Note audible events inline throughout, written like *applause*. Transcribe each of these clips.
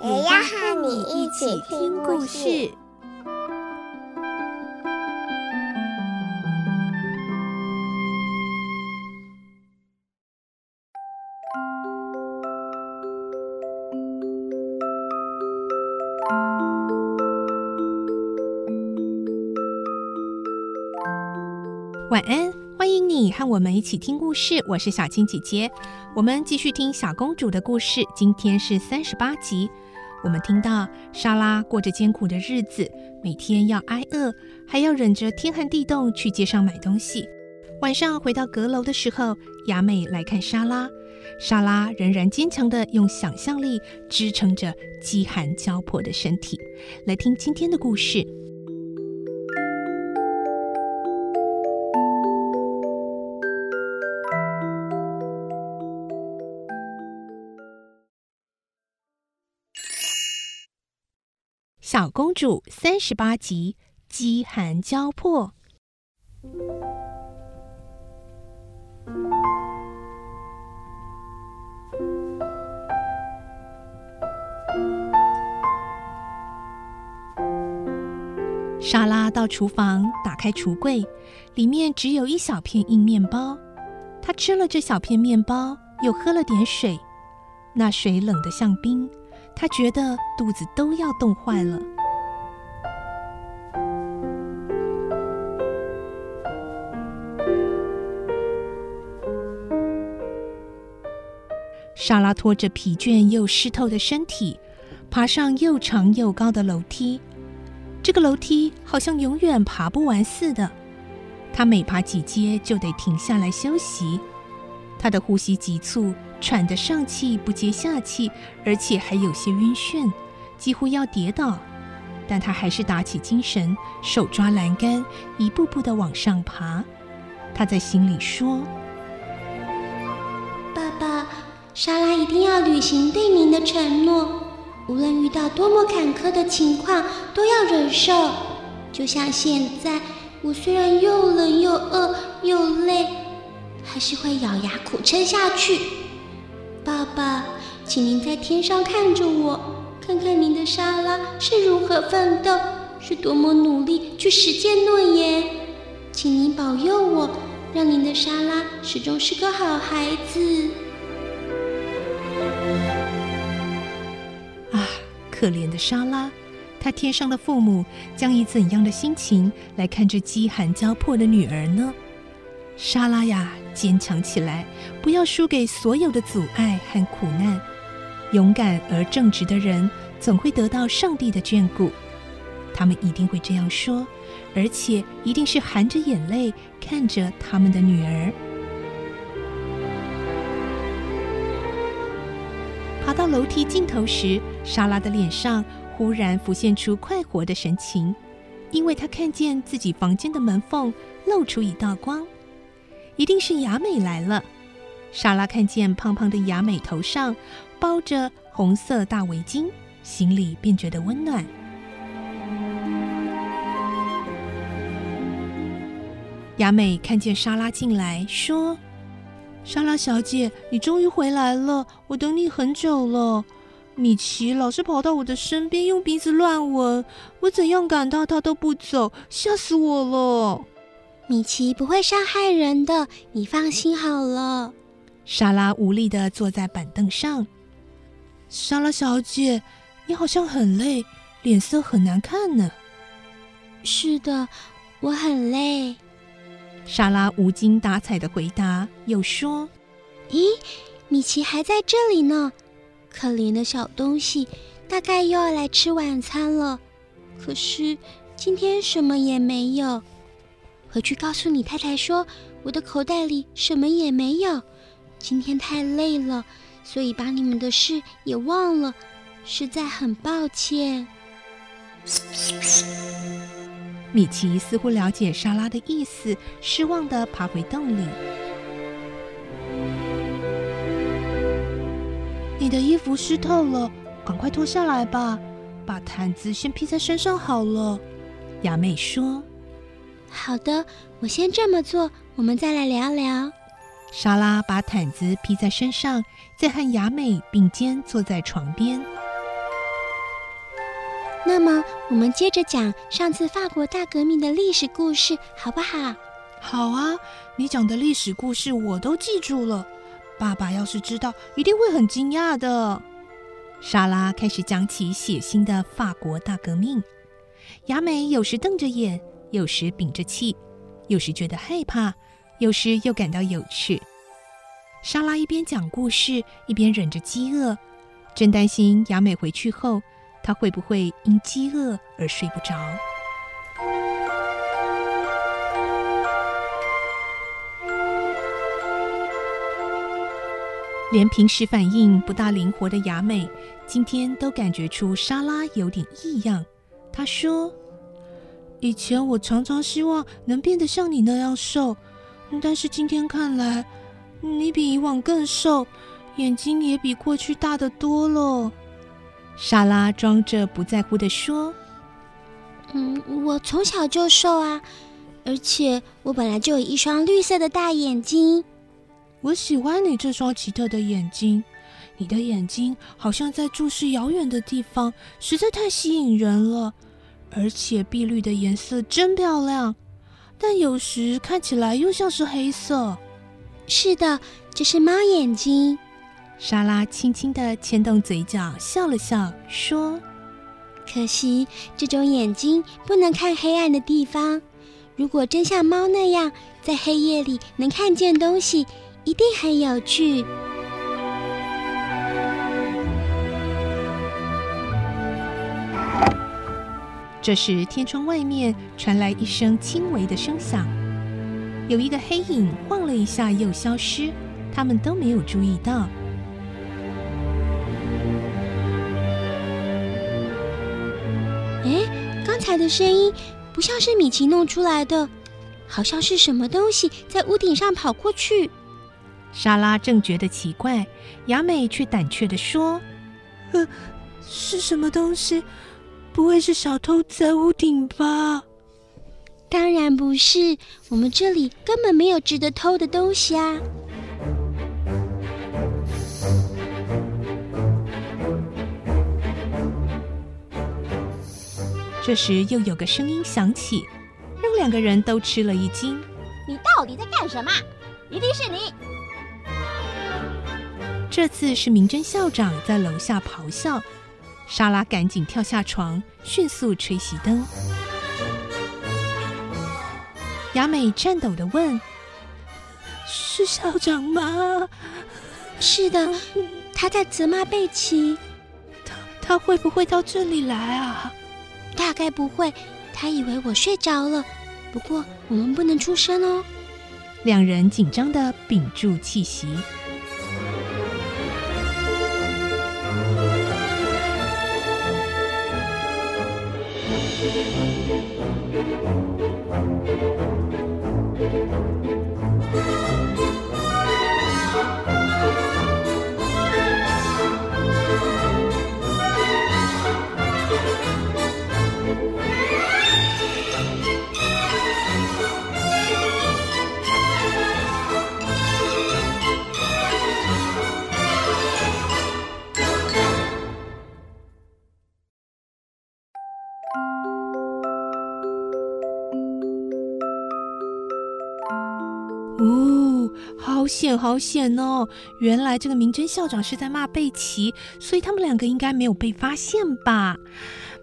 也要和你一起听故事。晚安，欢迎你和我们一起听故事。我是小青姐姐，我们继续听小公主的故事。今天是三十八集。我们听到莎拉过着艰苦的日子，每天要挨饿，还要忍着天寒地冻去街上买东西。晚上回到阁楼的时候，雅美来看莎拉，莎拉仍然坚强地用想象力支撑着饥寒交迫的身体。来听今天的故事。小公主三十八集，饥寒交迫。莎拉到厨房，打开橱柜，里面只有一小片硬面包。她吃了这小片面包，又喝了点水，那水冷得像冰。他觉得肚子都要冻坏了。莎拉拖着疲倦又湿透的身体，爬上又长又高的楼梯。这个楼梯好像永远爬不完似的。她每爬几阶就得停下来休息。他的呼吸急促。喘得上气不接下气，而且还有些晕眩，几乎要跌倒。但他还是打起精神，手抓栏杆，一步步的往上爬。他在心里说：“爸爸，莎拉一定要履行对您的承诺，无论遇到多么坎坷的情况，都要忍受。就像现在，我虽然又冷又饿又累，还是会咬牙苦撑下去。”爸爸，请您在天上看着我，看看您的莎拉是如何奋斗，是多么努力去实践诺言。请您保佑我，让您的莎拉始终是个好孩子。啊，可怜的莎拉，她天上的父母将以怎样的心情来看这饥寒交迫的女儿呢？莎拉呀，坚强起来，不要输给所有的阻碍和苦难。勇敢而正直的人，总会得到上帝的眷顾。他们一定会这样说，而且一定是含着眼泪看着他们的女儿。爬到楼梯尽头时，莎拉的脸上忽然浮现出快活的神情，因为她看见自己房间的门缝露出一道光。一定是雅美来了。莎拉看见胖胖的雅美头上包着红色大围巾，心里便觉得温暖。雅美看见莎拉进来，说：“莎拉小姐，你终于回来了，我等你很久了。米奇老是跑到我的身边，用鼻子乱闻，我怎样赶他，他都不走，吓死我了。”米奇不会伤害人的，你放心好了。莎拉无力的坐在板凳上。莎拉小姐，你好像很累，脸色很难看呢。是的，我很累。莎拉无精打采的回答，又说：“咦，米奇还在这里呢，可怜的小东西，大概又要来吃晚餐了。可是今天什么也没有。”回去告诉你太太说，我的口袋里什么也没有。今天太累了，所以把你们的事也忘了。实在很抱歉。米奇似乎了解莎拉的意思，失望的爬回洞里。你的衣服湿透了，赶快脱下来吧，把毯子先披在身上好了。雅美说：“好的，我先这么做，我们再来聊聊。”莎拉把毯子披在身上，再和雅美并肩坐在床边。那么，我们接着讲上次法国大革命的历史故事，好不好？好啊，你讲的历史故事我都记住了。爸爸要是知道，一定会很惊讶的。莎拉开始讲起血腥的法国大革命。雅美有时瞪着眼，有时屏着气，有时觉得害怕，有时又感到有趣。莎拉一边讲故事，一边忍着饥饿，真担心雅美回去后，她会不会因饥饿而睡不着。连平时反应不大灵活的雅美，今天都感觉出莎拉有点异样。她说：“以前我常常希望能变得像你那样瘦，但是今天看来，你比以往更瘦，眼睛也比过去大得多了。”莎拉装着不在乎地说：“嗯，我从小就瘦啊，而且我本来就有一双绿色的大眼睛。”我喜欢你这双奇特的眼睛，你的眼睛好像在注视遥远的地方，实在太吸引人了。而且碧绿的颜色真漂亮，但有时看起来又像是黑色。是的，这是猫眼睛。莎拉轻轻地牵动嘴角，笑了笑，说：“可惜这种眼睛不能看黑暗的地方。如果真像猫那样，在黑夜里能看见东西。”一定很有趣。这时，天窗外面传来一声轻微的声响，有一个黑影晃了一下又消失，他们都没有注意到。哎，刚才的声音不像是米奇弄出来的，好像是什么东西在屋顶上跑过去。莎拉正觉得奇怪，雅美却胆怯地说：“呃，是什么东西？不会是小偷在屋顶吧？”“当然不是，我们这里根本没有值得偷的东西啊！”这时又有个声音响起，让两个人都吃了一惊：“你到底在干什么？一定是你！”这次是明真校长在楼下咆哮，莎拉赶紧跳下床，迅速吹熄灯。雅美颤抖的问：“是校长吗？”“ *laughs* 是的，他在责骂贝奇。他他会不会到这里来啊？”“大概不会，他以为我睡着了。不过我们不能出声哦。”两人紧张的屏住气息。Thank you. 险，好险哦！原来这个明真校长是在骂贝奇，所以他们两个应该没有被发现吧？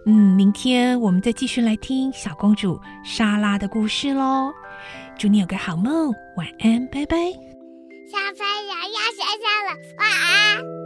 嗯，明天我们再继续来听小公主莎拉的故事喽。祝你有个好梦，晚安，拜拜。小朋友要睡觉了，晚安。